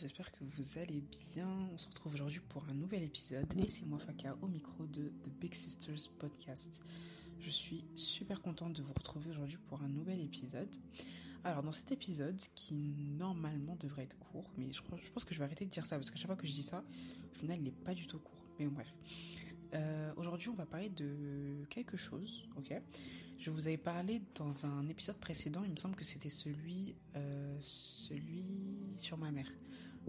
j'espère que vous allez bien. On se retrouve aujourd'hui pour un nouvel épisode et c'est moi Faka au micro de The Big Sisters Podcast. Je suis super contente de vous retrouver aujourd'hui pour un nouvel épisode. Alors dans cet épisode qui normalement devrait être court, mais je, je pense que je vais arrêter de dire ça parce qu'à chaque fois que je dis ça, au final il n'est pas du tout court. Mais bon, bref. Euh, aujourd'hui on va parler de quelque chose, ok? Je vous avais parlé dans un épisode précédent, il me semble que c'était celui, euh, celui sur ma mère.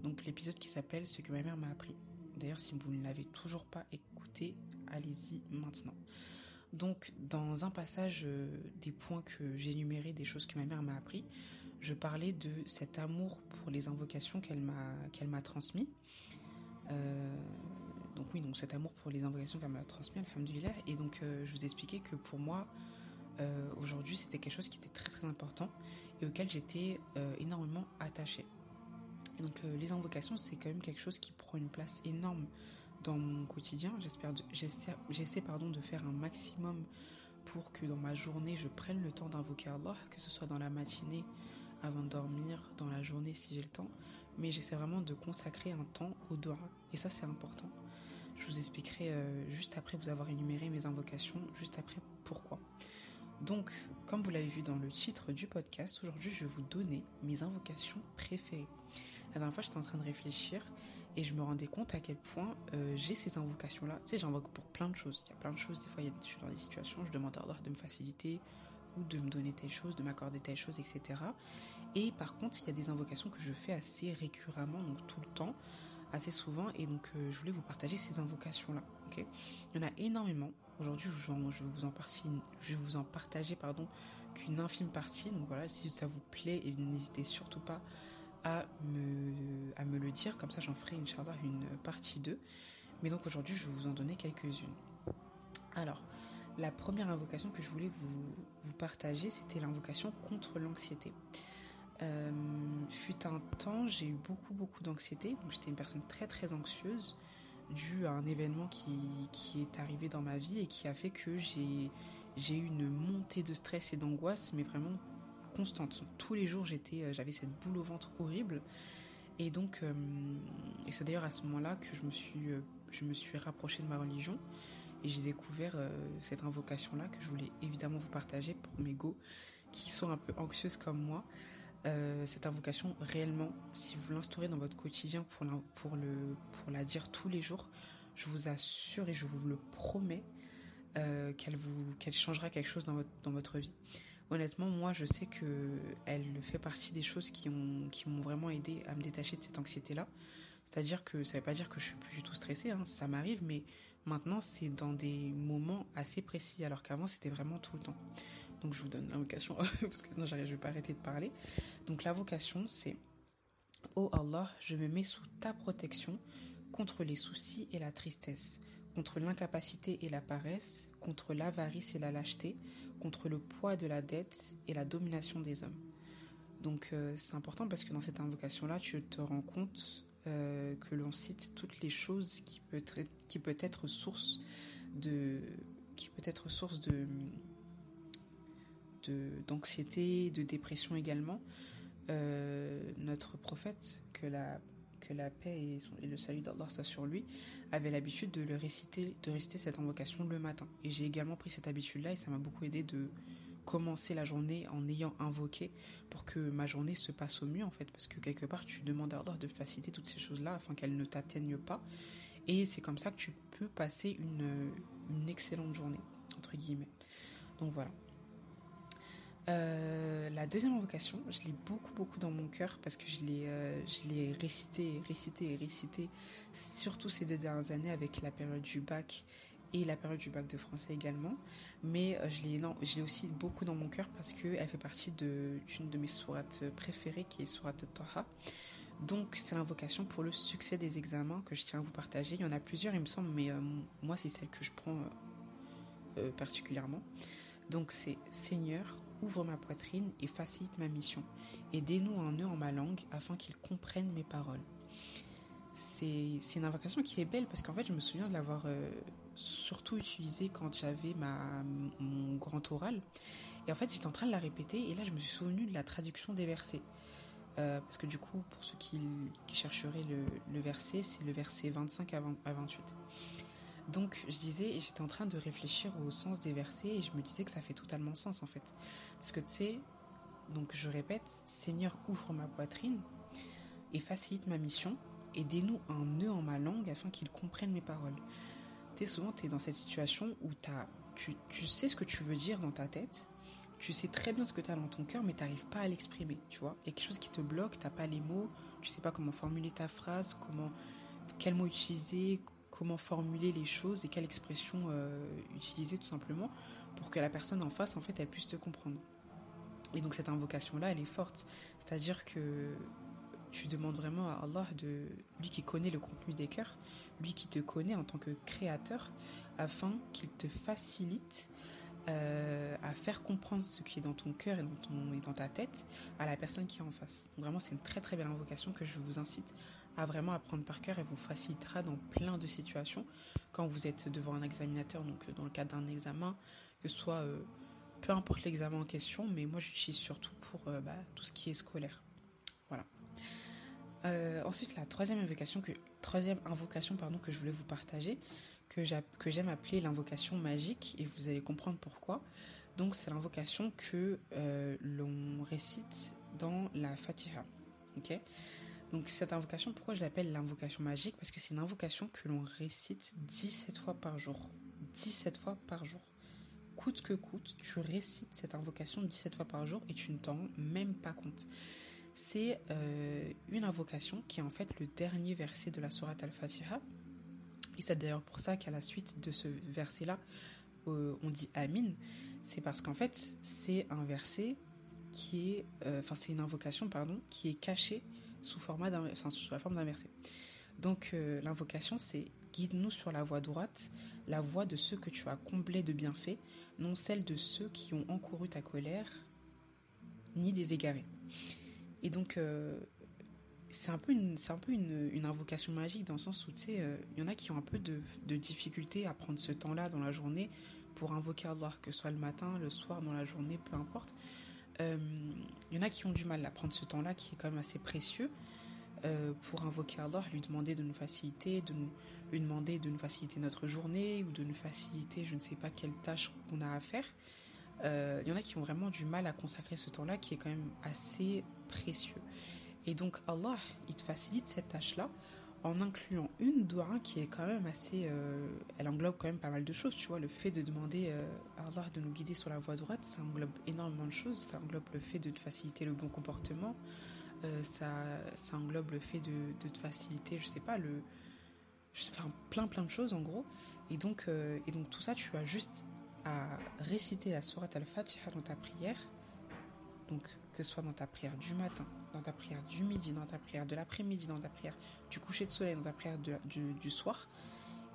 Donc l'épisode qui s'appelle Ce que ma mère m'a appris. D'ailleurs si vous ne l'avez toujours pas écouté, allez-y maintenant. Donc, dans un passage euh, des points que j'ai énumérés, des choses que ma mère m'a appris, je parlais de cet amour pour les invocations qu'elle m'a qu'elle m'a transmis. Euh, donc oui, donc cet amour pour les invocations qu'elle m'a transmis, alhamdulillah. Et donc, euh, je vous expliquais que pour moi, aujourd'hui, c'était quelque chose qui était très très important et auquel j'étais énormément attachée. Et donc, les invocations, c'est quand même quelque chose qui prend une place énorme dans mon quotidien. J'essaie pardon de faire un maximum pour que dans ma journée je prenne le temps d'invoquer Allah, que ce soit dans la matinée avant de dormir, dans la journée si j'ai le temps. Mais j'essaie vraiment de consacrer un temps au dua et ça c'est important. Je vous expliquerai euh, juste après vous avoir énuméré mes invocations, juste après pourquoi. Donc, comme vous l'avez vu dans le titre du podcast, aujourd'hui je vais vous donner mes invocations préférées. La dernière fois, j'étais en train de réfléchir et je me rendais compte à quel point euh, j'ai ces invocations-là. Tu sais, j'invoque pour plein de choses. Il y a plein de choses. Des fois, je suis dans des situations, je demande à Allah de me faciliter ou de me donner telle chose, de m'accorder telle chose, etc. Et par contre, il y a des invocations que je fais assez récurremment, donc tout le temps, assez souvent. Et donc, euh, je voulais vous partager ces invocations-là. Il y en a énormément. Aujourd'hui, je, vais vous en je vous en partager qu'une infime partie. Donc voilà, si ça vous plaît, n'hésitez surtout pas à me, à me le dire, comme ça j'en ferai Inch'Allah une partie 2. Mais donc aujourd'hui je vais vous en donner quelques-unes. Alors, la première invocation que je voulais vous, partager, c'était l'invocation contre l'anxiété. Euh, fut un temps, j'ai eu beaucoup beaucoup d'anxiété, donc j'étais une personne très très anxieuse dû à un événement qui, qui est arrivé dans ma vie et qui a fait que j'ai eu une montée de stress et d'angoisse, mais vraiment constante. Tous les jours, j'étais, euh, j'avais cette boule au ventre horrible. Et donc, euh, et c'est d'ailleurs à ce moment-là que je me suis, euh, rapprochée de ma religion et j'ai découvert cette invocation-là que je voulais évidemment vous partager pour mes go qui sont un peu anxieuses comme moi. cette invocation, réellement, si vous l'instaurez dans votre quotidien pour la, dire tous les jours, je vous assure et je vous le promets qu'elle vous qu'elle changera quelque chose dans votre vie honnêtement, moi, je sais que elle fait partie des choses qui ont qui m'ont vraiment aidé à me détacher de cette anxiété-là. C'est-à-dire que ça ne veut pas dire que je suis plus du tout stressée, hein, ça m'arrive, mais maintenant c'est dans des moments assez précis, alors qu'avant c'était vraiment tout le temps. Donc je vous donne l'invocation parce que sinon je vais pas arrêter de parler. Donc l'invocation c'est Oh Allah, je me mets sous ta protection contre les soucis et la tristesse contre l'incapacité et la paresse, contre l'avarice et la lâcheté, contre le poids de la dette et la domination des hommes. Donc euh, c'est important parce que dans cette invocation-là, tu te rends compte euh, que l'on cite toutes les choses qui peut qui peut être source de qui peut être source de d'anxiété, de, dépression également. Euh, notre prophète, que la que la paix et, le salut d'Allah soient sur lui, avait l'habitude de le réciter, de réciter cette invocation le matin. Et j'ai également pris cette habitude-là et ça m'a beaucoup aidé de commencer la journée en ayant invoqué pour que ma journée se passe au mieux en fait parce que quelque part tu demandes à Allah de faciliter toutes ces choses-là afin qu'elles ne t'atteignent pas et c'est comme ça que tu peux passer une, une excellente journée entre guillemets. Donc voilà. Euh, la deuxième invocation, je l'ai beaucoup beaucoup dans mon cœur parce que je l'ai euh, je l'ai récité, récité et récité surtout ces deux dernières années avec la période du bac et la période du bac de français également. Mais euh, je l'ai non, je l'ai aussi beaucoup dans mon cœur parce que elle fait partie d'une de mes sourates préférées qui est sourate Taha. Donc c'est l'invocation pour le succès des examens que je tiens à vous partager. Il y en a plusieurs il me semble, mais moi c'est celle que je prends particulièrement. Donc c'est Seigneur, ouvre ma poitrine et facilite ma mission. Et dénoue un nœud en ma langue afin qu'il comprenne mes paroles. C'est une invocation qui est belle parce qu'en fait, je me souviens de l'avoir euh, surtout utilisée quand j'avais mon grand oral. Et en fait, j'étais en train de la répéter et là, je me suis souvenu de la traduction des versets. euh, parce que du coup, pour ceux qui, chercheraient le, verset, c'est le verset 25 à, 28. Donc, je disais, j'étais en train de réfléchir au sens des versets et je me disais que ça fait totalement sens en fait. Parce que tu sais, donc je répète, Seigneur, ouvre ma poitrine et facilite ma mission et dénoue un nœud en ma langue afin qu'il comprenne mes paroles. Tu sais, souvent, tu es dans cette situation où tu, tu sais ce que tu veux dire dans ta tête, tu sais très bien ce que tu as dans ton cœur, mais tu n'arrives pas à l'exprimer, tu vois. Il y a quelque chose qui te bloque, tu pas les mots, tu sais pas comment formuler ta phrase, comment, quel mot utiliser, comment formuler les choses et quelle expression euh, utiliser tout simplement pour que la personne en face, en fait, elle puisse te comprendre. Et donc cette invocation-là, elle est forte. C'est-à-dire que tu demandes vraiment à Allah, de, lui qui connaît le contenu des cœurs, lui qui te connaît en tant que créateur, afin qu'il te facilite euh, à faire comprendre ce qui est dans ton cœur et dans, ton, et dans ta tête à la personne qui est en face. Vraiment, c'est une très très belle invocation que je vous incite à vraiment apprendre par cœur et vous facilitera dans plein de situations quand vous êtes devant un examinateur, donc dans le cadre d'un examen, que ce soit euh, peu importe l'examen en question, mais moi j'utilise surtout pour euh, bah, tout ce qui est scolaire. Voilà. ensuite, la troisième invocation que troisième invocation pardon que je voulais vous partager, que j'aime appeler l'invocation magique, et vous allez comprendre pourquoi. Donc c'est l'invocation que euh, l'on récite dans la Fatiha. ok? Donc cette invocation, pourquoi je l'appelle l'invocation magique? Parce que c'est une invocation que l'on récite 17 fois par jour. 17 fois par jour. Coûte que coûte, tu récites cette invocation 17 fois par jour et tu ne t'en rends même pas compte. C'est euh, une invocation qui est en fait le dernier verset de la Sourate al-Fatiha et c'est d'ailleurs pour ça qu'à la suite de ce verset-là, euh, on dit Amin. C'est parce qu'en fait, c'est un verset qui est, euh, enfin, c'est une invocation, pardon, qui est cachée sous, format sous la forme d'un verset. Donc, euh, l'invocation, c'est Guide-nous sur la voie droite, la voie de ceux que tu as comblés de bienfaits, non celle de ceux qui ont encouru ta colère, ni des égarés. Et donc, c'est un peu une c'est un peu une, invocation magique dans le sens où tu sais il euh, y en a qui ont un peu de, de difficulté à prendre ce temps-là dans la journée pour invoquer Allah que ce soit le matin le soir dans la journée peu importe. Il euh, y en a qui ont du mal à prendre ce temps-là qui est quand même assez précieux euh, pour invoquer Allah lui demander de nous faciliter de nous lui demander de nous faciliter notre journée ou de nous faciliter je ne sais pas quelle tâche qu'on a à faire. Il y en a qui ont vraiment du mal à consacrer ce temps-là qui est quand même assez précieux et donc Allah, il te facilite cette tâche-là en incluant une doua qui est quand même assez... Euh, elle englobe quand même pas mal de choses, tu vois. Le fait de demander euh, à Allah de nous guider sur la voie droite, ça englobe énormément de choses. Ça englobe le fait de te faciliter le bon comportement. Euh, ça, ça englobe le fait de, de, te faciliter, je sais pas, le... Enfin, plein plein de choses en gros. Et donc, et donc tout ça, tu as juste à réciter la sourate al-Fatiha dans ta prière. Donc que ce soit dans ta prière du matin, dans ta prière du midi, dans ta prière de l'après-midi, dans ta prière du coucher de soleil, dans ta prière du, soir.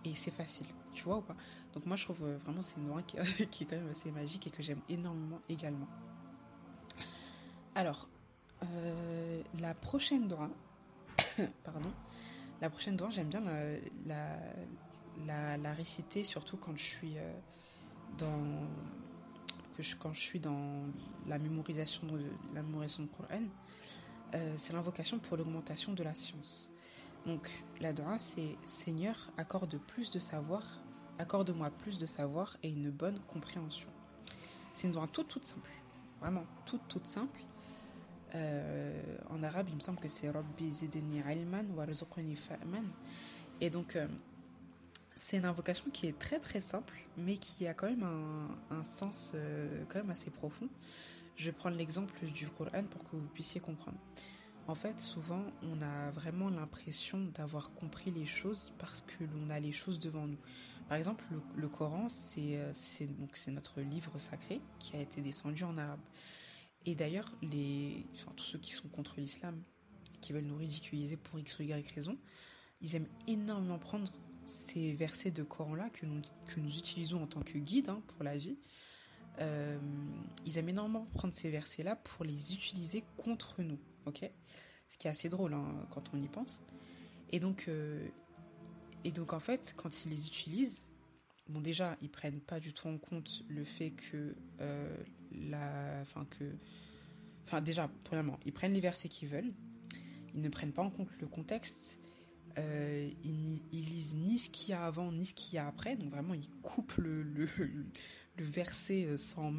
Et c'est facile, tu vois ou pas? Donc moi je trouve euh, vraiment c'est une loi qui, est quand même assez magique et que j'aime énormément également. Alors, euh, la prochaine droit, pardon, la prochaine droit, j'aime bien la, la, réciter, surtout quand je suis euh, dans que quand je suis dans la mémorisation de la mémorisation de Coran, euh, c'est l'invocation pour l'augmentation de la science. Donc la dua c'est Seigneur, accorde plus de savoir, accorde-moi plus de savoir et une bonne compréhension. C'est une dua toute toute simple, vraiment toute toute simple. Euh, en arabe, il me semble que c'est Rabbi zidni ilman wa fa'man. Et donc euh, c'est une invocation qui est très très simple, mais qui a quand même un, sens euh, quand même assez profond. Je vais prendre l'exemple du Coran pour que vous puissiez comprendre. En fait, souvent, on a vraiment l'impression d'avoir compris les choses parce que l'on a les choses devant nous. Par exemple, le, Coran, euh, c'est donc c'est notre livre sacré qui a été descendu en arabe. Et d'ailleurs, les, enfin, tous ceux qui sont contre l'islam, qui veulent nous ridiculiser pour x ou y raison, ils aiment énormément prendre ces versets de Coran-là que nous, que nous utilisons en tant que guide hein, pour la vie, euh, ils aiment énormément prendre ces versets-là pour les utiliser contre nous, ok? Ce qui est assez drôle hein, quand on y pense. Et donc, euh, et donc, en fait, quand ils les utilisent, bon, déjà, ils prennent pas du tout en compte le fait que, euh, la, enfin, que Enfin, déjà, premièrement, ils prennent les versets qu'ils veulent. Ils ne prennent pas en compte le contexte. Euh, ils, lisent ni ce qu'il y a avant, ni ce qu'il y a après. Donc, vraiment, ils coupent le, verset euh, sans,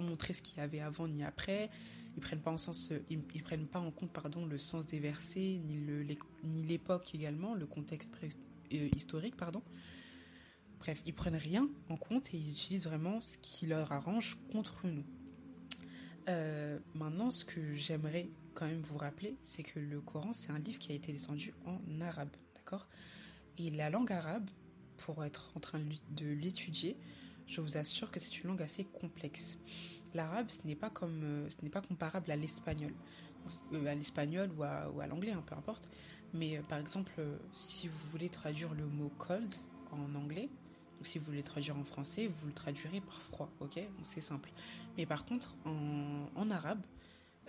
montrer ce qu'il y avait avant ni après. Ils prennent pas en sens, euh, ils, prennent pas en compte pardon le sens des versets ni l'époque également, le contexte historique pardon. Bref, ils prennent rien en compte et ils utilisent vraiment ce qui leur arrange contre nous. Euh, maintenant, ce que j'aimerais quand même vous rappeler, c'est que le Coran, c'est un livre qui a été descendu en arabe, d'accord? Et la langue arabe, pour être en train de l'étudier, je vous assure que c'est une langue assez complexe. L'arabe, ce n'est pas comme, euh, ce n'est pas comparable à l'espagnol, euh, à l'espagnol ou à, l'anglais, hein, peu importe. Mais par exemple, si vous voulez traduire le mot cold en anglais, si vous voulez traduire en français, vous le traduirez par froid, ok? C'est simple. Mais par contre, en, arabe,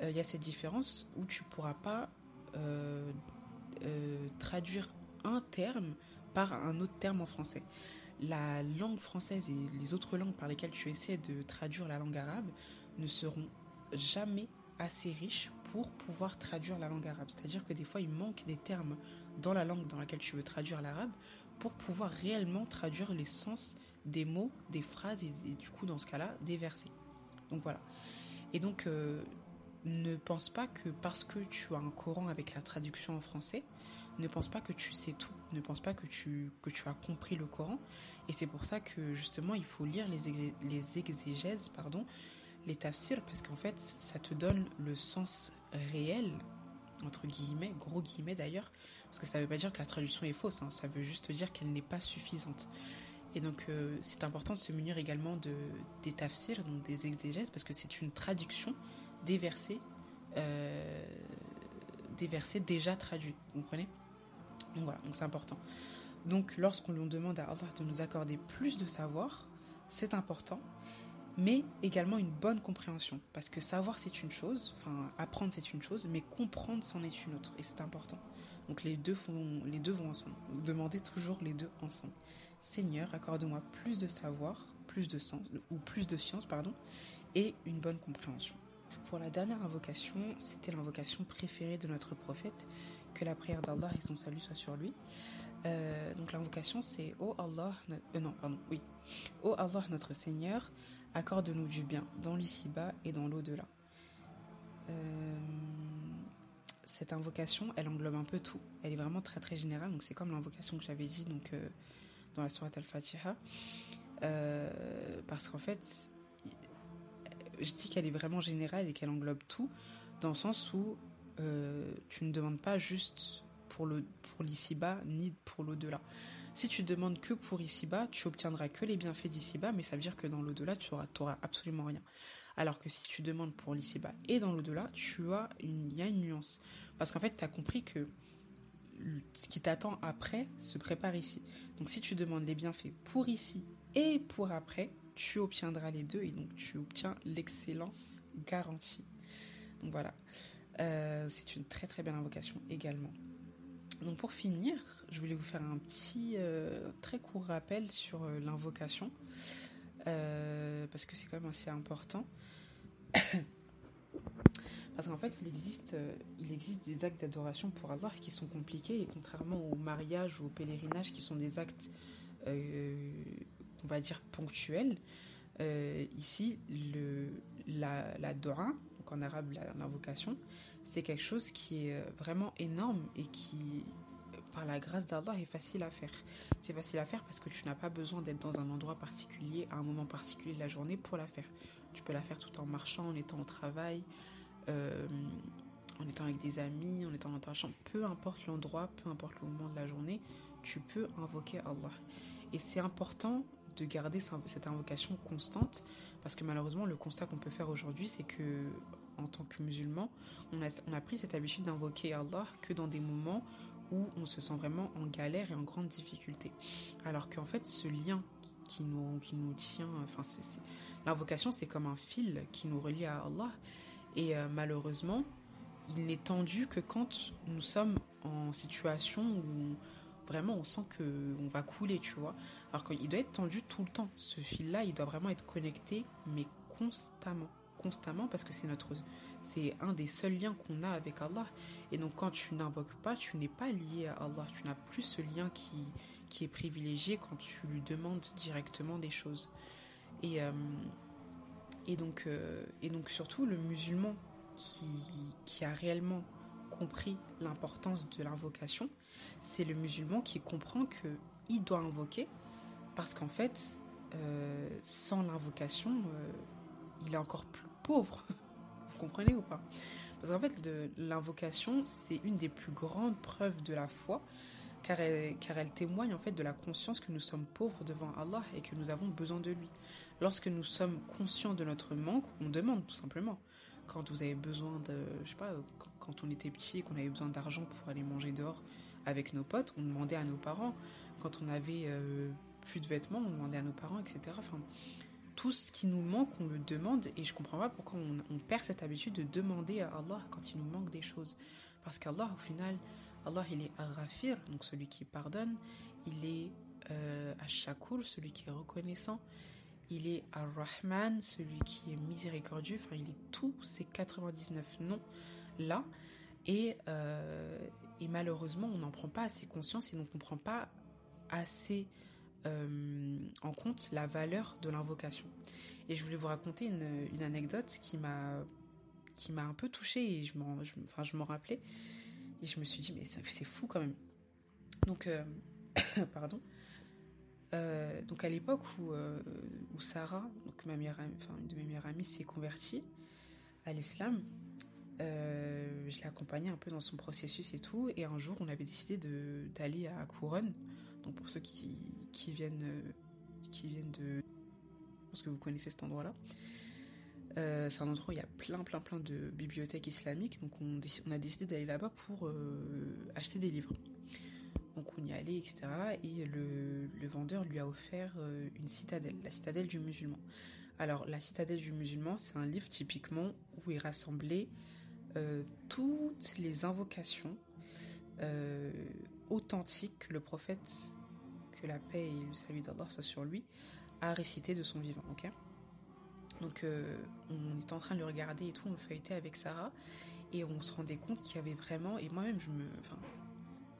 euh, il y a cette différence où tu pourras pas euh, euh, traduire un terme par un autre terme en français. La langue française et les autres langues par lesquelles tu essaies de traduire la langue arabe ne seront jamais assez riches pour pouvoir traduire la langue arabe. C'est-à-dire que des fois, il manque des termes dans la langue dans laquelle tu veux traduire l'arabe pour pouvoir réellement traduire les sens des mots, des phrases et, du coup dans ce cas-là des versets. Donc voilà. Et donc euh, ne pense pas que parce que tu as un Coran avec la traduction en français, ne pense pas que tu sais tout, ne pense pas que tu, que tu as compris le Coran. Et c'est pour ça que justement il faut lire les, les exégèses, pardon, les tafsirs, parce qu'en fait ça te donne le sens réel, entre guillemets, gros guillemets d'ailleurs, parce que ça ne veut pas dire que la traduction est fausse, hein. ça veut juste dire qu'elle n'est pas suffisante. Et donc euh, c'est important de se munir également de, des tafsirs, donc des exégèses, parce que c'est une traduction des versets, euh, des versets déjà traduits. Vous comprenez? Donc voilà, donc c'est important. Donc lorsqu'on demande à Allah de nous accorder plus de savoir, c'est important, mais également une bonne compréhension. Parce que savoir c'est une chose, enfin apprendre c'est une chose, mais comprendre c'en est une autre. Et c'est important. Donc les deux, font, les deux vont ensemble. demandez toujours les deux ensemble. Seigneur, accorde-moi plus de savoir, plus de sens, ou plus de science, pardon, et une bonne compréhension. Pour la dernière invocation, c'était l'invocation préférée de notre prophète, que la prière d'Allah et son salut soient sur lui. Euh, donc l'invocation c'est Oh Allah, euh, non pardon, oui, Oh Allah notre Seigneur, accorde-nous du bien dans l'ici-bas et dans l'au-delà. Euh, cette invocation, elle englobe un peu tout. Elle est vraiment très très générale. Donc c'est comme l'invocation que j'avais dit donc euh, dans la sourate al-Fatiha, euh, parce qu'en fait, je dis qu'elle est vraiment générale et qu'elle englobe tout, dans le sens où tu ne demandes pas juste pour l'ici-bas ni pour l'au-delà. Si tu demandes que pour ici-bas, tu obtiendras que les bienfaits d'ici-bas, mais ça veut dire que dans l'au-delà, tu n'auras absolument rien. Alors que si tu demandes pour l'ici-bas et dans l'au-delà, tu as une, il y a une nuance. Parce qu'en fait, tu as compris que ce qui t'attend après se prépare ici. Donc si tu demandes les bienfaits pour ici et pour après, tu obtiendras les deux et donc tu obtiens l'excellence garantie. Donc voilà, euh, c'est une très très belle invocation également. Donc pour finir, je voulais vous faire un petit euh, très court rappel sur euh, l'invocation parce que c'est quand même assez important. Parce qu'en fait, il existe, euh, il existe des actes d'adoration pour Allah qui sont compliqués et contrairement au mariage ou au pèlerinage qui sont des actes, euh, on va dire, ponctuels, euh, ici, le, la, la donc en arabe l'invocation, c'est quelque chose qui est vraiment énorme et qui, par la grâce d'Allah, est facile à faire. C'est facile à faire parce que tu n'as pas besoin d'être dans un endroit particulier, à un moment particulier de la journée pour la faire. Tu peux la faire tout en marchant, en étant au travail, euh, en étant avec des amis, en étant dans ta chambre. Peu importe l'endroit, peu importe le moment de la journée, tu peux invoquer Allah. Et c'est important de garder cette invocation constante parce que malheureusement le constat qu'on peut faire aujourd'hui c'est que en tant que musulman on a, on a pris cette habitude d'invoquer Allah que dans des moments où on se sent vraiment en galère et en grande difficulté alors qu'en fait ce lien qui nous, qui nous tient enfin L'invocation, c'est comme un fil qui nous relie à Allah. Et euh, malheureusement, il n'est tendu que quand nous sommes en situation où vraiment on sent qu'on va couler, tu vois. Alors qu'il doit être tendu tout le temps. Ce fil-là, il doit vraiment être connecté, mais constamment. Constamment parce que c'est notre c'est un des seuls liens qu'on a avec Allah. Et donc quand tu n'invoques pas tu n'es pas lié à Allah. Tu n'as plus ce lien qui qui est privilégié quand tu lui demandes directement des choses. Et euh, et donc euh, et donc surtout le musulman qui qui a réellement compris l'importance de l'invocation c'est le musulman qui comprend que il doit invoquer parce qu'en fait euh, sans l'invocation, il est encore plus Vous comprenez ou pas? Parce qu'en fait, l'invocation, c'est une des plus grandes preuves de la foi, car elle, témoigne en fait de la conscience que nous sommes pauvres devant Allah et que nous avons besoin de lui. Lorsque nous sommes conscients de notre manque, on demande tout simplement. Quand vous avez besoin de, je sais pas, quand on était petit et qu'on avait besoin d'argent pour aller manger dehors avec nos potes, on demandait à nos parents. Quand on avait euh, plus de vêtements, on demandait à nos parents, etc. tout ce qui nous manque, on le demande et je comprends pas pourquoi on, perd cette habitude de demander à Allah quand il nous manque des choses. Parce qu'Allah, au final, Allah, il est Ar-Rafir, donc celui qui pardonne, il est euh, Ash-Shakur, celui qui est reconnaissant, il est Ar-Rahman, celui qui est miséricordieux, enfin, il est tous ces 99 noms là. Et, euh, et malheureusement, on n'en prend pas assez conscience et on ne comprend pas assez euh, en compte la valeur de l'invocation. Et je voulais vous raconter une, anecdote qui m'a qui m'a un peu touchée et je m'en enfin, je m'en rappelais et je me suis dit mais c'est fou quand même. Donc euh, pardon. Euh, donc à l'époque où, où Sarah, donc ma meilleure, enfin une de mes meilleures amies, s'est convertie à l'islam, je l'ai accompagnée un peu dans son processus et tout. Et un jour, on avait décidé d'aller à Couronne donc pour ceux qui, viennent, euh, qui viennent de... Parce que vous connaissez cet endroit-là. Euh, c'est un endroit où il y a plein, plein, plein de bibliothèques islamiques. Donc on, a décidé d'aller là-bas pour euh, acheter des livres. Donc on y allait, etc. Et le, vendeur lui a offert une citadelle, la citadelle du musulman. Alors la citadelle du musulman, c'est un livre typiquement où est rassemblé toutes les invocations authentique que le prophète, que la paix et le salut d'Allah soient sur lui, a récité de son vivant. ok? Donc euh, on était en train de le regarder et tout, on le feuilletait avec Sarah et on se rendait compte qu'il y avait vraiment, et moi-même je me... Enfin,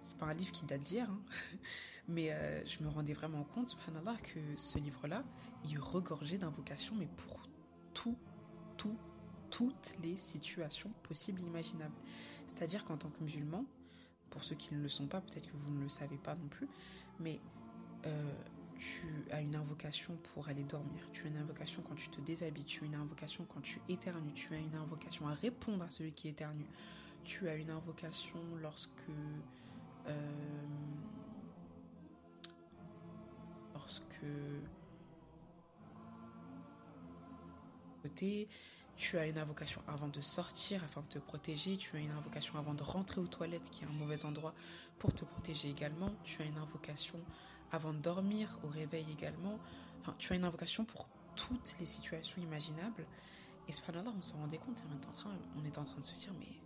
c'est pas un livre qui date d'hier, hein, mais euh, je me rendais vraiment compte, subhanallah, que ce livre-là, il regorgeait d'invocations, mais pour tout, tout, toutes les situations possibles et imaginables. C'est-à-dire qu'en tant que musulman, pour ceux qui ne le sont pas, peut-être que vous ne le savez pas non plus, mais euh, tu as une invocation pour aller dormir, tu as une invocation quand tu te déshabilles, tu as une invocation quand tu éternues, tu as une invocation à répondre à celui qui éternue, tu as une invocation lorsque... Euh, lorsque tu as une invocation avant de sortir afin de te protéger, tu as une invocation avant de rentrer aux toilettes qui est un mauvais endroit pour te protéger également, tu as une invocation avant de dormir, au réveil également, enfin tu as une invocation pour toutes les situations imaginables. Et subhanallah, on s'en rendait compte on est en train, on est en train de se dire mais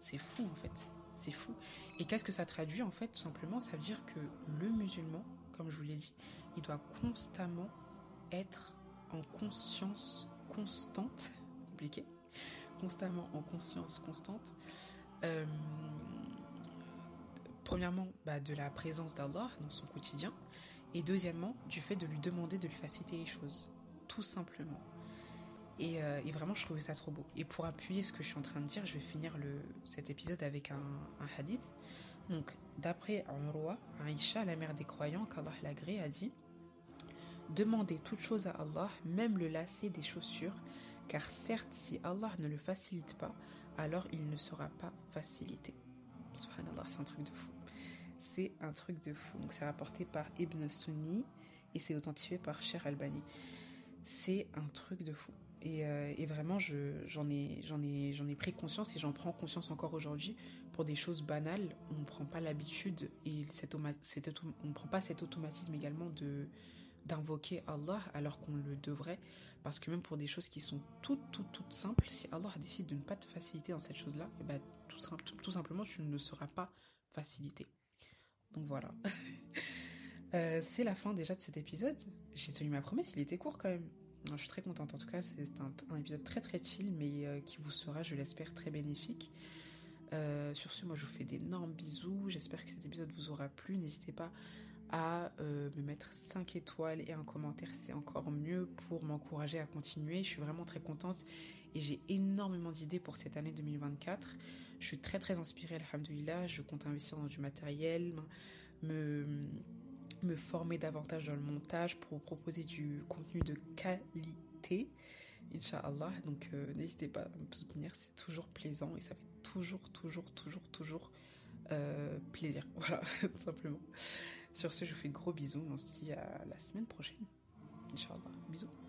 c'est fou en fait, c'est fou. Et qu'est-ce que ça traduit en fait Tout simplement, ça veut dire que le musulman, comme je vous l'ai dit, il doit constamment être en conscience constante constamment en conscience constante. Euh, premièrement, bah, de la présence d'Allah dans son quotidien, et deuxièmement, du fait de lui demander de lui faciliter les choses, tout simplement. Et, euh, vraiment, je trouvais ça trop beau. Et pour appuyer ce que je suis en train de dire, je vais finir cet épisode avec un, hadith. Donc, d'après roi Aïcha, la mère des croyants, qu'Allah l'agrée, a dit Demandez toute chose à Allah, même le lacet des chaussures, car certes, si Allah ne le facilite pas, alors il ne sera pas facilité. Subhanallah, c'est un truc de fou. C'est un truc de fou. Donc c'est rapporté par Ibn Sunni et c'est authentifié par Cher Albani. C'est un truc de fou. Et, euh, vraiment, j'en ai, ai, ai pris conscience et j'en prends conscience encore aujourd'hui pour des choses banales. On ne prend pas l'habitude et on ne prend pas cet automatisme également d'invoquer Allah alors qu'on le devrait parce que même pour des choses qui sont toutes toutes toutes simples si Allah décide de ne pas te faciliter dans cette chose-là eh ben tout, tout, simplement tu ne seras pas facilité donc voilà euh, c'est la fin déjà de cet épisode j'ai tenu ma promesse il était court quand même je suis très contente. En tout cas, c'est un, épisode très très chill, mais qui vous sera, je l'espère, très bénéfique. sur ce, moi je vous fais d'énormes bisous. J'espère que cet épisode vous aura plu. N'hésitez pas à me mettre 5 étoiles et un commentaire, c'est encore mieux pour m'encourager à continuer. Je suis vraiment très contente et j'ai énormément d'idées pour cette année 2024. Je suis très très inspirée, alhamdoulilah. Je compte investir dans du matériel, me, me former davantage dans le montage pour proposer du contenu de qualité, Inch'Allah. Donc euh, n'hésitez pas à me soutenir, c'est toujours plaisant et ça fait toujours, toujours, toujours, toujours euh, plaisir. Voilà, tout simplement. Sur ce, je vous fais gros bisous et on se dit à la semaine prochaine. Inch'Allah. Bisous.